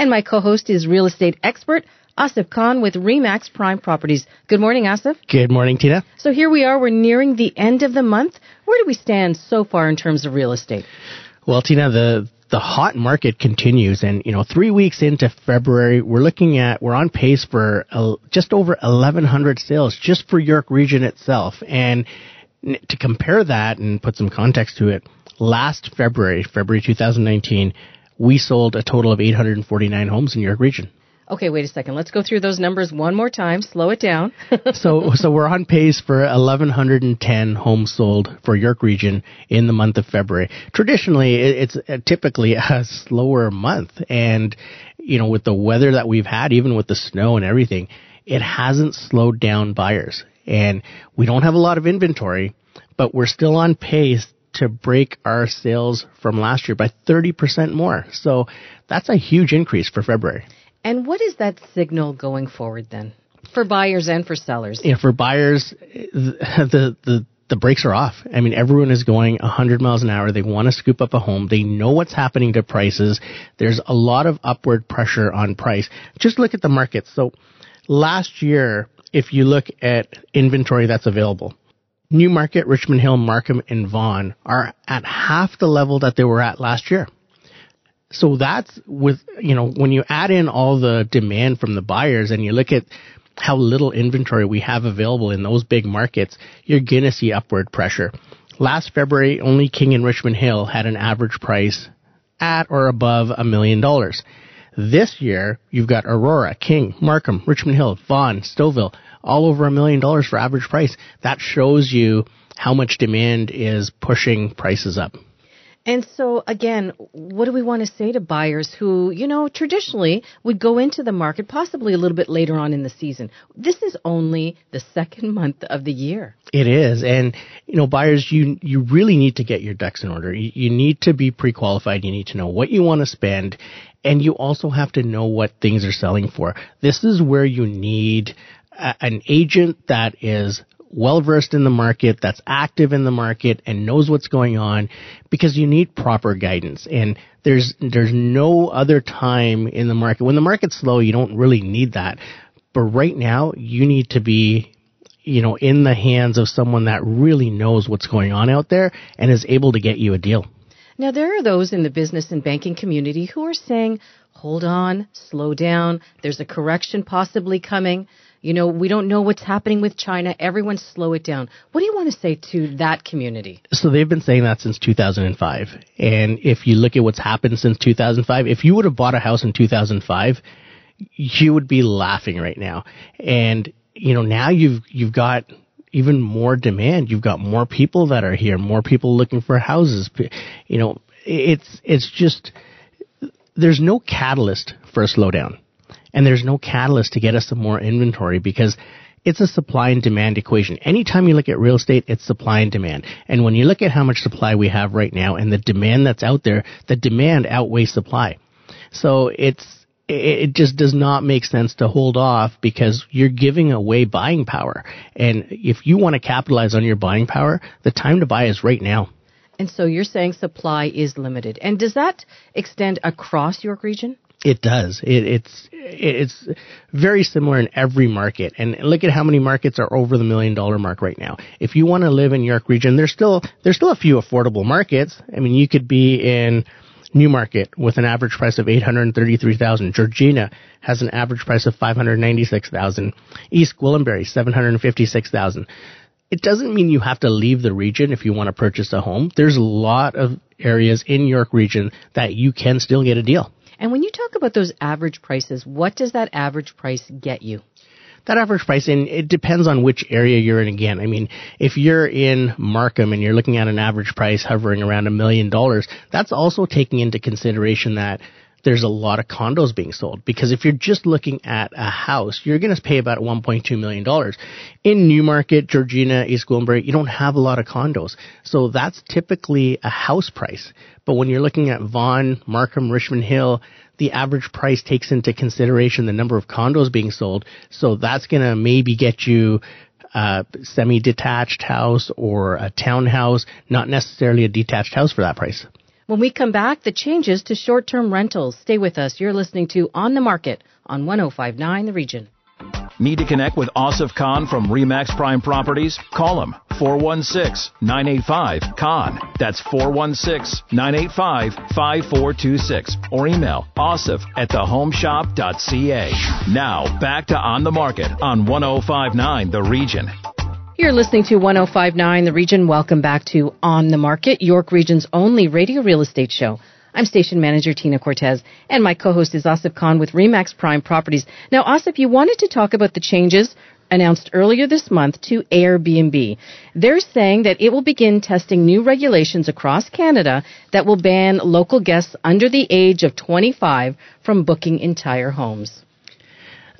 and my co-host is real estate expert Asif Khan with Remax Prime Properties. Good morning, Asif. Good morning, Tina. So here we are. We're nearing the end of the month. Where do we stand so far in terms of real estate? Well, Tina, the the hot market continues, and you know, three weeks into February, we're looking at we're on pace for uh, just over 1,100 sales just for York Region itself. And to compare that and put some context to it, last February, February 2019, we sold a total of 849 homes in York Region. Okay, wait a second. Let's go through those numbers one more time. Slow it down. so, so we're on pace for 1,110 homes sold for York Region in the month of February. Traditionally, it's uh, typically a slower month, and you know, with the weather that we've had, even with the snow and everything, it hasn't slowed down buyers. And we don't have a lot of inventory, but we're still on pace to break our sales from last year by 30% more. So that's a huge increase for February. And what is that signal going forward then? For buyers and for sellers? Yeah, for buyers, the, the, the brakes are off. I mean, everyone is going 100 miles an hour. They want to scoop up a home. They know what's happening to prices. There's a lot of upward pressure on price. Just look at the market. So last year, if you look at inventory that's available, Newmarket, Richmond Hill, Markham, and Vaughan are at half the level that they were at last year. So that's with, you know, when you add in all the demand from the buyers and you look at how little inventory we have available in those big markets, you're going to see upward pressure. Last February, only King and Richmond Hill had an average price at or above a million dollars. This year, you've got Aurora, King, Markham, Richmond Hill, Vaughan, Stouffville, all over a million dollars for average price. That shows you how much demand is pushing prices up. And so again, what do we want to say to buyers who, you know, traditionally would go into the market possibly a little bit later on in the season? This is only the second month of the year. It is. And, you know, buyers, you, you really need to get your ducks in order. You, you need to be pre-qualified. You need to know what you want to spend. And you also have to know what things are selling for. This is where you need an agent that is well versed in the market, that's active in the market and knows what's going on because you need proper guidance. And there's, there's no other time in the market. When the market's slow, you don't really need that. But right now, you need to be, you know, in the hands of someone that really knows what's going on out there and is able to get you a deal. Now, there are those in the business and banking community who are saying, hold on, slow down, there's a correction possibly coming. You know, we don't know what's happening with China. Everyone slow it down. What do you want to say to that community? So they've been saying that since 2005. And if you look at what's happened since 2005, if you would have bought a house in 2005, you would be laughing right now. And, you know, now you've, you've got even more demand. You've got more people that are here, more people looking for houses. You know, it's, it's just, there's no catalyst for a slowdown and there's no catalyst to get us some more inventory because it's a supply and demand equation. Anytime you look at real estate, it's supply and demand. And when you look at how much supply we have right now and the demand that's out there, the demand outweighs supply. So it's, it just does not make sense to hold off because you're giving away buying power. And if you want to capitalize on your buying power, the time to buy is right now. And so you're saying supply is limited. And does that extend across York region? It does. It, it's it's very similar in every market. And look at how many markets are over the million dollar mark right now. If you want to live in York Region, there's still there's still a few affordable markets. I mean, you could be in Newmarket with an average price of eight hundred thirty three thousand. Georgina has an average price of five hundred ninety six thousand. East Gwillimbury seven hundred fifty six thousand. It doesn't mean you have to leave the region if you want to purchase a home. There's a lot of areas in York Region that you can still get a deal. And when you talk about those average prices, what does that average price get you? that average price, and it depends on which area you're in again. I mean, if you're in Markham and you're looking at an average price hovering around a million dollars, that's also taking into consideration that there's a lot of condos being sold because if you're just looking at a house, you're going to pay about 1.2 million dollars. In Newmarket, Georgina, East Gwillimbury, you don't have a lot of condos, so that's typically a house price. But when you're looking at Vaughan, Markham, Richmond Hill, the average price takes into consideration the number of condos being sold, so that's going to maybe get you a semi-detached house or a townhouse, not necessarily a detached house for that price. When we come back, the changes to short-term rentals. Stay with us. You're listening to On the Market on 1059 The Region. Need to connect with Asif Khan from Remax Prime Properties? Call him 416-985-KHAN. That's 416-985-5426 or email asif at thehomeshop.ca. Now back to On the Market on 1059 The Region. You're listening to 1059 The Region. Welcome back to On the Market, York Region's only radio real estate show. I'm station manager Tina Cortez, and my co-host is Asif Khan with Remax Prime Properties. Now, Asif, you wanted to talk about the changes announced earlier this month to Airbnb. They're saying that it will begin testing new regulations across Canada that will ban local guests under the age of 25 from booking entire homes.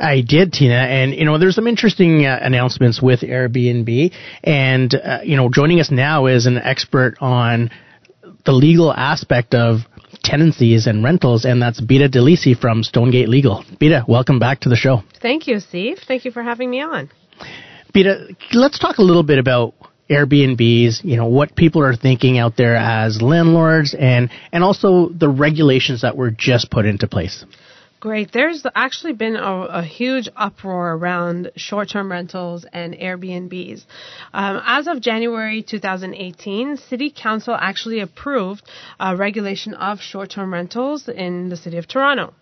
I did, Tina, and you know, there's some interesting uh, announcements with Airbnb, and uh, you know, joining us now is an expert on the legal aspect of tenancies and rentals, and that's Beta DeLisi from Stonegate Legal. Beta, welcome back to the show. Thank you, Steve. Thank you for having me on. Beta, let's talk a little bit about Airbnbs, you know, what people are thinking out there as landlords and, and also the regulations that were just put into place. Great. There's actually been a, a huge uproar around short-term rentals and Airbnbs. Um, as of January 2018, City Council actually approved a regulation of short-term rentals in the City of Toronto.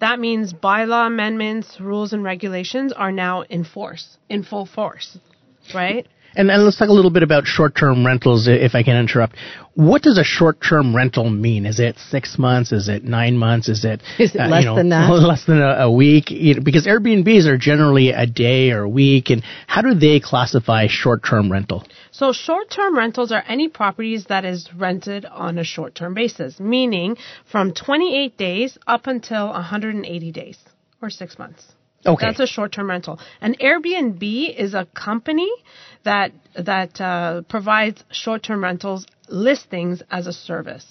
That means bylaw amendments, rules, and regulations are now in force, in full force, right? And, and let's talk a little bit about short-term rentals, if I can interrupt. What does a short-term rental mean? Is it six months? Is it nine months? Is it, Is it uh, less you know, than that? Less than a, a week? You know, because Airbnbs are generally a day or a week. And how do they classify short-term rental? So short-term rentals are any properties that is rented on a short-term basis, meaning from 28 days up until 180 days or six months. Okay. That's a short-term rental. An Airbnb is a company that that uh, provides short-term rentals listings as a service.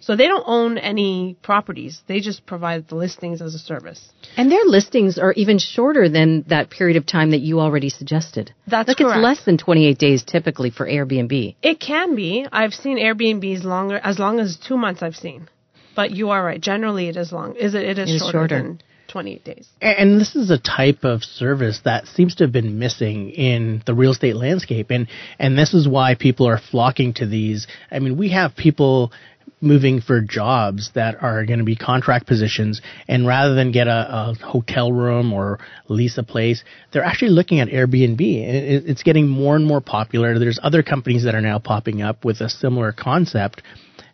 So they don't own any properties. They just provide the listings as a service. And their listings are even shorter than that period of time that you already suggested. That's like correct. it's less than 28 days typically for Airbnb. It can be. I've seen Airbnbs longer, as long as two months. I've seen, but you are right. Generally, it is long. Is it? It is It is shorter, shorter. than 28 days. And this is a type of service that seems to have been missing in the real estate landscape. And, and this is why people are flocking to these. I mean, we have people moving for jobs that are going to be contract positions and rather than get a, a hotel room or lease a place, they're actually looking at Airbnb it, it's getting more and more popular. There's other companies that are now popping up with a similar concept.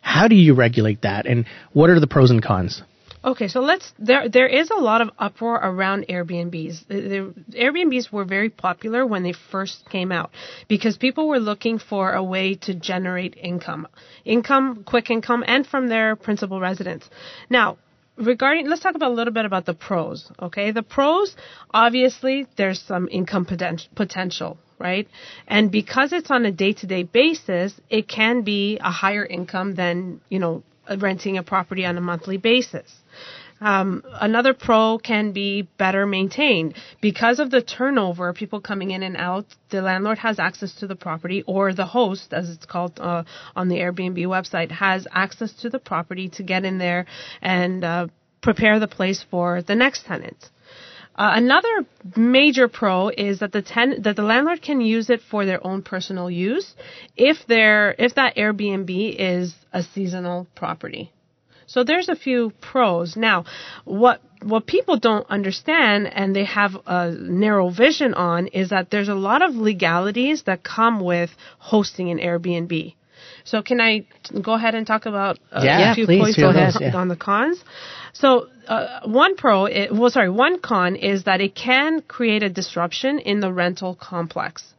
How do you regulate that and what are the pros and cons? Okay, so let's there there is a lot of uproar around Airbnbs. The, the, Airbnbs were very popular when they first came out because people were looking for a way to generate income, income, quick income, and from their principal residence. Now, regarding let's talk about a little bit about the pros. Okay, the pros obviously there's some income poten- potential. Right? And because it's on a day to day basis, it can be a higher income than, you know, renting a property on a monthly basis. Um, another pro can be better maintained because of the turnover, people coming in and out. The landlord has access to the property, or the host, as it's called uh, on the Airbnb website, has access to the property to get in there and uh, prepare the place for the next tenant. Uh, another major pro is that the ten- that the landlord can use it for their own personal use if their if that Airbnb is a seasonal property. So there's a few pros. Now, what what people don't understand and they have a narrow vision on is that there's a lot of legalities that come with hosting an Airbnb. So can I go ahead and talk about uh, Yeah, a few please, points on, those, the, yeah. on the cons? So uh, one pro, it, well, sorry, one con is that it can create a disruption in the rental complex.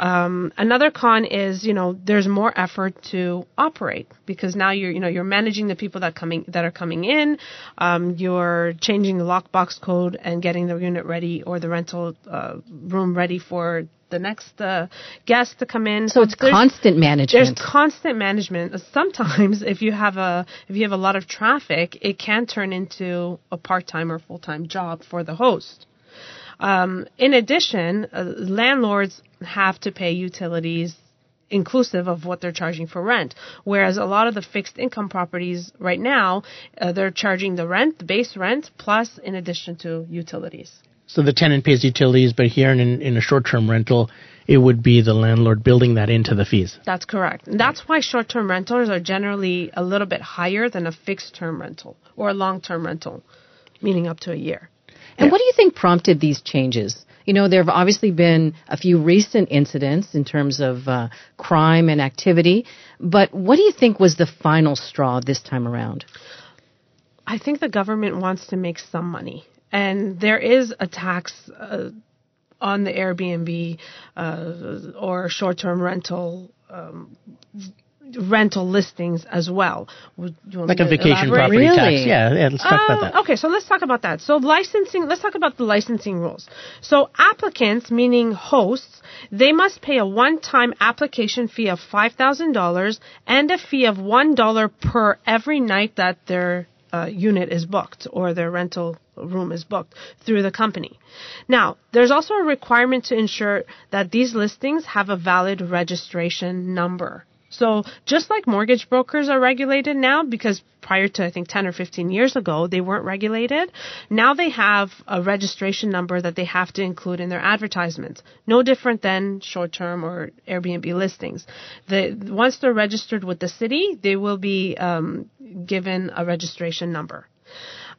Um, another con is, you know, there's more effort to operate because now you're, you know, you're managing the people that coming that are coming in. Um, you're changing the lockbox code and getting the unit ready or the rental uh, room ready for the next uh, guest to come in. So it's there's- constant management. there's constant management. Sometimes, if you have a if you have a lot of traffic, it can turn into a part time or full time job for the host. Um, in addition, uh, landlords have to pay utilities inclusive of what they're charging for rent. Whereas a lot of the fixed income properties right now, uh, they're charging the rent, the base rent, plus in addition to utilities. So the tenant pays utilities, but here in, in a short-term rental, it would be the landlord building that into the fees. That's correct. That's why short term rentals are generally a little bit higher than a fixed term rental or a long term rental, meaning up to a year. And what do you think prompted these changes? You know, there have obviously been a few recent incidents in terms of uh, crime and activity, but what do you think was the final straw this time around? I think the government wants to make some money. And there is a tax uh, on the Airbnb uh, or short term rental. Um, rental listings as well Would you want Like a vacation elaborate? property Really? tax. Yeah, yeah, let's talk about Uh, that. Okay, so let's talk about that. So licensing, let's talk about the licensing rules. So applicants, meaning hosts, they must pay a one-time application fee of $5,000 and a fee of $1 per every night that their uh, unit is booked or their rental room is booked through the company. Now, there's also a requirement to ensure that these listings have a valid registration number. So just like mortgage brokers are regulated now, because prior to I think 10 or 15 years ago, they weren't regulated. Now they have a registration number that they have to include in their advertisements. No different than short-term or Airbnb listings. The, once they're registered with the city, they will be um, given a registration number.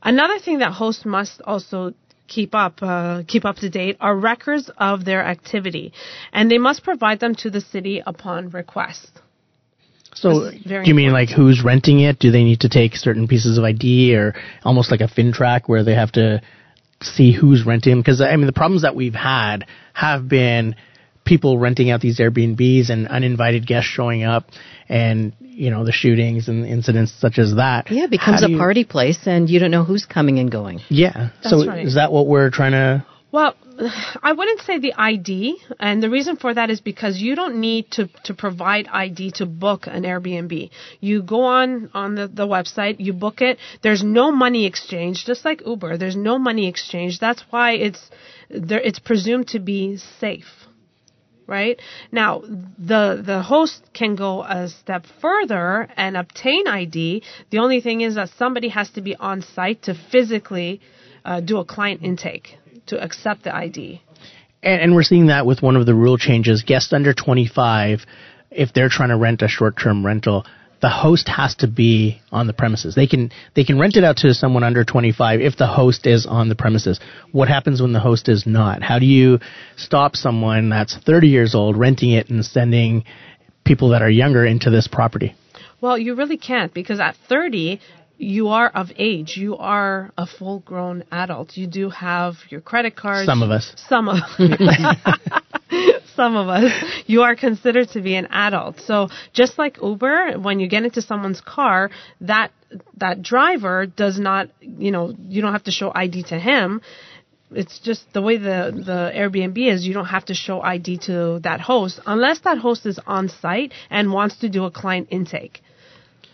Another thing that hosts must also keep up uh, keep up to date are records of their activity, and they must provide them to the city upon request. So, This is very do you mean like who's renting it? Do they need to take certain pieces of ID or almost like a FINTRAC where they have to see who's renting? Because I mean, the problems that we've had have been people renting out these Airbnbs and uninvited guests showing up, and you know the shootings and incidents such as that. Yeah, it becomes a you- party place and you don't know who's coming and going. Yeah. so right. is that what we're trying to? Well, I wouldn't say the ID, and the reason for that is because you don't need to, to provide ID to book an Airbnb. You go on on the, the website, you book it. There's no money exchange, just like Uber. There's no money exchange. That's why it's there. It's presumed to be safe. Right now, the the host can go a step further and obtain ID. The only thing is that somebody has to be on site to physically uh, do a client intake to accept the ID. And, and we're seeing that with one of the rule changes. Guests under 25, if they're trying to rent a short-term rental, the host has to be on the premises. They can they can rent it out to someone under 25 if the host is on the premises. What happens when the host is not? How do you stop someone that's 30 years old renting it and sending people that are younger into this property? Well, you really can't because at 30, you are of age. You are a full grown adult. You do have your credit cards. Some of us. Some of some of us, you are considered to be an adult. So just like Uber, when you get into someone's car, that that driver does not, you know, you don't have to show ID to him. It's just the way the the Airbnb is. You don't have to show ID to that host unless that host is on site and wants to do a client intake.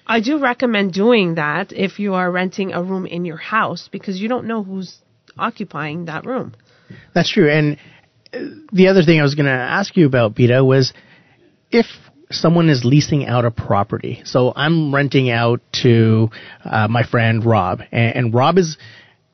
I do recommend doing that if you are renting a room in your house because you don't know who's occupying that room. That's true. And the other thing I was going to ask you about, Beta, was if someone is leasing out a property. So I'm renting out to uh, my friend Rob, and, and Rob is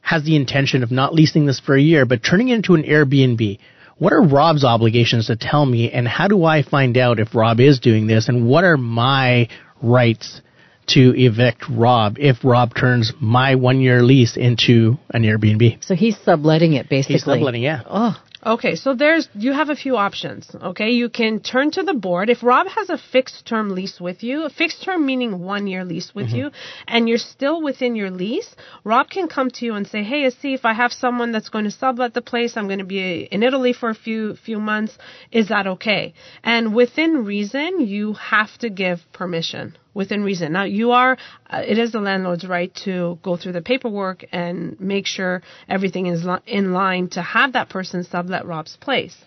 has the intention of not leasing this for a year, but turning it into an Airbnb. What are Rob's obligations to tell me, and how do I find out if Rob is doing this, and what are my rights to evict Rob if Rob turns my one year lease into an Airbnb? So he's subletting it basically. He's subletting, yeah. Oh, Okay, so there's you have a few options. Okay, you can turn to the board. If Rob has a fixed term lease with you, a fixed term meaning one year lease with mm-hmm. you, and you're still within your lease, Rob can come to you and say, "Hey, see if I have someone that's going to sublet the place. I'm going to be in Italy for a few few months. Is that okay?" And within reason, you have to give permission within reason. Now, you are, uh, it is the landlord's right to go through the paperwork and make sure everything is li- in line to have that person sublet Rob's place.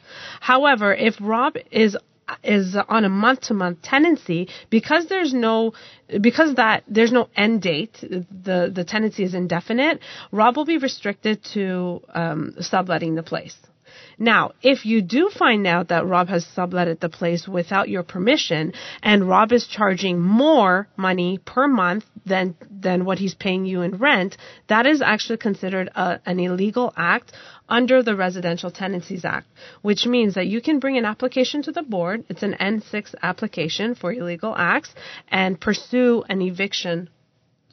However, if Rob is is on a month to month tenancy because there's no because that there's no end date the the tenancy is indefinite rob will be restricted to um, subletting the place now, if you do find out that Rob has subletted the place without your permission and Rob is charging more money per month than than what he's paying you in rent, that is actually considered a, an illegal act under the Residential Tenancies Act, which means that you can bring an application to the board. It's an N6 application for illegal acts and pursue an eviction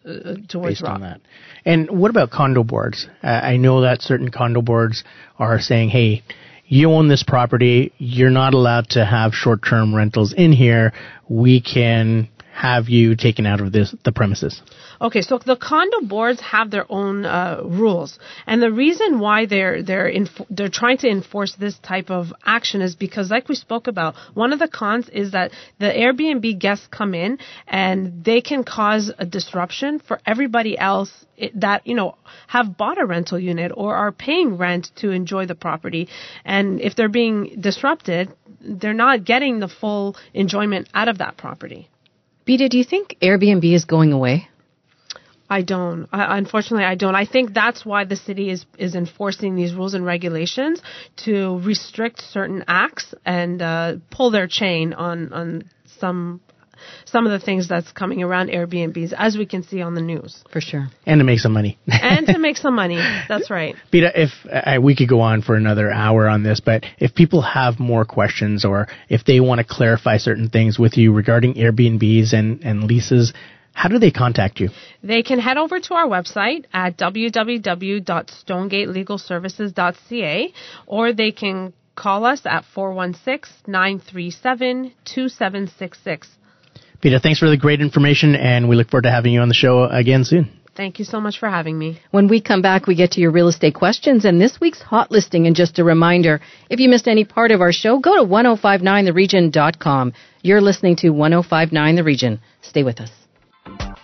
uh, towards based Rob. on that. And what about condo boards? Uh, I know that certain condo boards are saying, hey, you own this property. You're not allowed to have short-term rentals in here. We can have you taken out of this the premises. Okay, so the condo boards have their own uh, rules, and the reason why they're they're inf- they're trying to enforce this type of action is because, like we spoke about, one of the cons is that the Airbnb guests come in and they can cause a disruption for everybody else that you know have bought a rental unit or are paying rent to enjoy the property, and if they're being disrupted, they're not getting the full enjoyment out of that property. Beta, do you think Airbnb is going away? I don't. I, unfortunately, I don't. I think that's why the city is is enforcing these rules and regulations to restrict certain acts and uh, pull their chain on on some some of the things that's coming around Airbnbs, as we can see on the news, For sure. And to make some money. and to make some money. That's right. Peter, if uh, we could go on for another hour on this, but if people have more questions or if they want to clarify certain things with you regarding Airbnbs and, and leases, how do they contact you? They can head over to our website at www.stonegatelegalservices.ca or they can call us at 416-937-2766. Peter, thanks for the great information, and we look forward to having you on the show again soon. Thank you so much for having me. When we come back, we get to your real estate questions and this week's hot listing. And just a reminder, if you missed any part of our show, go to 1059theregion.com. You're listening to 1059 The Region. Stay with us.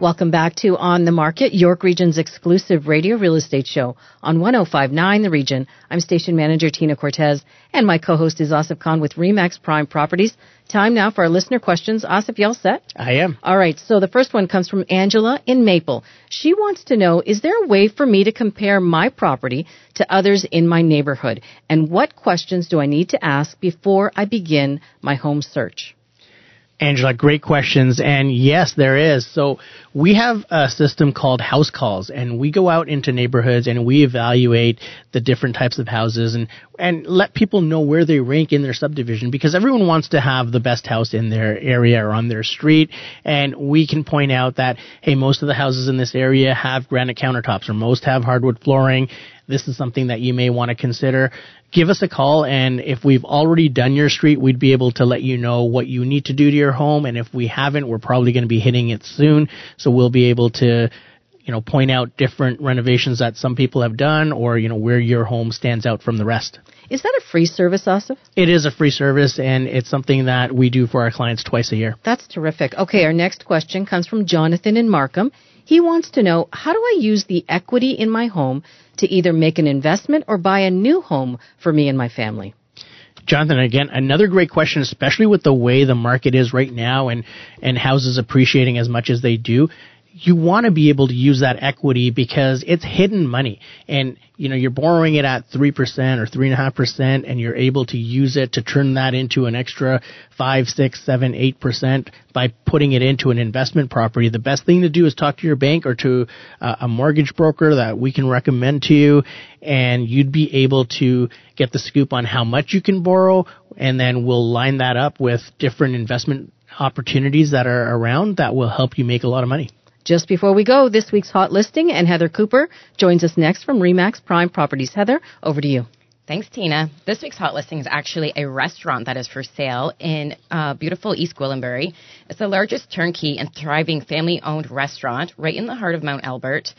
Welcome back to On the Market, York Region's exclusive radio real estate show on 1059 The Region. I'm station manager Tina Cortez, and my co-host is Asif Khan with Remax Prime Properties. Time now for our listener questions. Asif, you all set? I am. All right, so the first one comes from Angela in Maple. She wants to know, is there a way for me to compare my property to others in my neighborhood? And what questions do I need to ask before I begin my home search? Angela, great questions. And yes, there is. So we have a system called house calls and we go out into neighborhoods and we evaluate the different types of houses and, and let people know where they rank in their subdivision because everyone wants to have the best house in their area or on their street. And we can point out that, hey, most of the houses in this area have granite countertops or most have hardwood flooring. This is something that you may want to consider give us a call and if we've already done your street we'd be able to let you know what you need to do to your home and if we haven't we're probably going to be hitting it soon so we'll be able to you know point out different renovations that some people have done or you know where your home stands out from the rest Is that a free service, Asif? it is a free service and it's something that we do for our clients twice a year That's terrific. Okay, our next question comes from Jonathan in Markham. He wants to know how do I use the equity in my home to either make an investment or buy a new home for me and my family? Jonathan, again, another great question, especially with the way the market is right now and, and houses appreciating as much as they do. You want to be able to use that equity because it's hidden money and you know you're borrowing it at 3% or 3.5% and you're able to use it to turn that into an extra 5 6 7 8% by putting it into an investment property the best thing to do is talk to your bank or to uh, a mortgage broker that we can recommend to you and you'd be able to get the scoop on how much you can borrow and then we'll line that up with different investment opportunities that are around that will help you make a lot of money. Just before we go, this week's hot listing, and Heather Cooper joins us next from Remax Prime Properties. Heather, over to you. Thanks, Tina. This week's hot listing is actually a restaurant that is for sale in uh, beautiful East Gwillimbury. It's the largest turnkey and thriving family owned restaurant right in the heart of Mount Albert.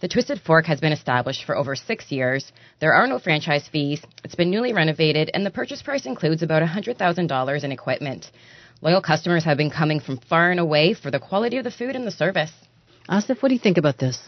The Twisted Fork has been established for over six years. There are no franchise fees. It's been newly renovated, and the purchase price includes about $100,000 in equipment. Loyal customers have been coming from far and away for the quality of the food and the service. Asif, what do you think about this?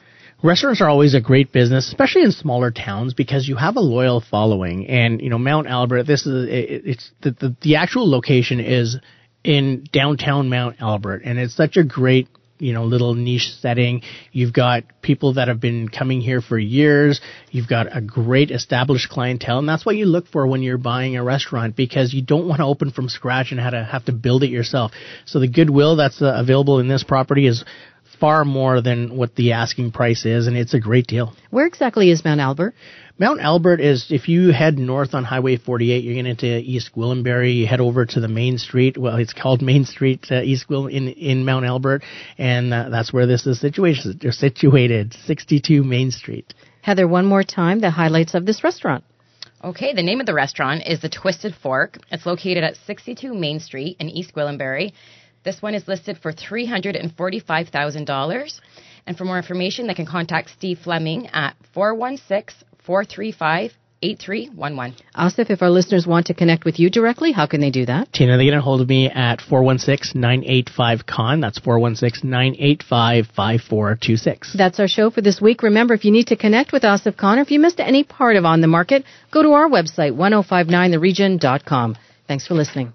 Restaurants are always a great business, especially in smaller towns, because you have a loyal following. And you know, Mount Albert. This is it, it's the, the the actual location is in downtown Mount Albert, and it's such a great you know little niche setting. You've got people that have been coming here for years. You've got a great established clientele, and that's what you look for when you're buying a restaurant because you don't want to open from scratch and have to have to build it yourself. So the goodwill that's uh, available in this property is far more than what the asking price is, and it's a great deal. Where exactly is Mount Albert? Mount Albert is if you head north on Highway 48, you're getting into East Gwillimbury. You head over to the Main Street. Well, it's called Main Street uh, East Will in in Mount Albert, and uh, that's where this is situated. They're situated 62 Main Street. Heather, one more time the highlights of this restaurant. Okay, the name of the restaurant is the Twisted Fork. It's located at 62 Main Street in East Gwillimbury. This one is listed for $345,000. And for more information, they can contact Steve Fleming at 416 435 8311. Asif, if our listeners want to connect with you directly, how can they do that? Tina, they get a hold of me at 416-985-KHAN. That's 416-985-5426. That's our show for this week. Remember, if you need to connect with Asif Khan or if you missed any part of On the Market, go to our website, 1059theregion.com. Thanks for listening.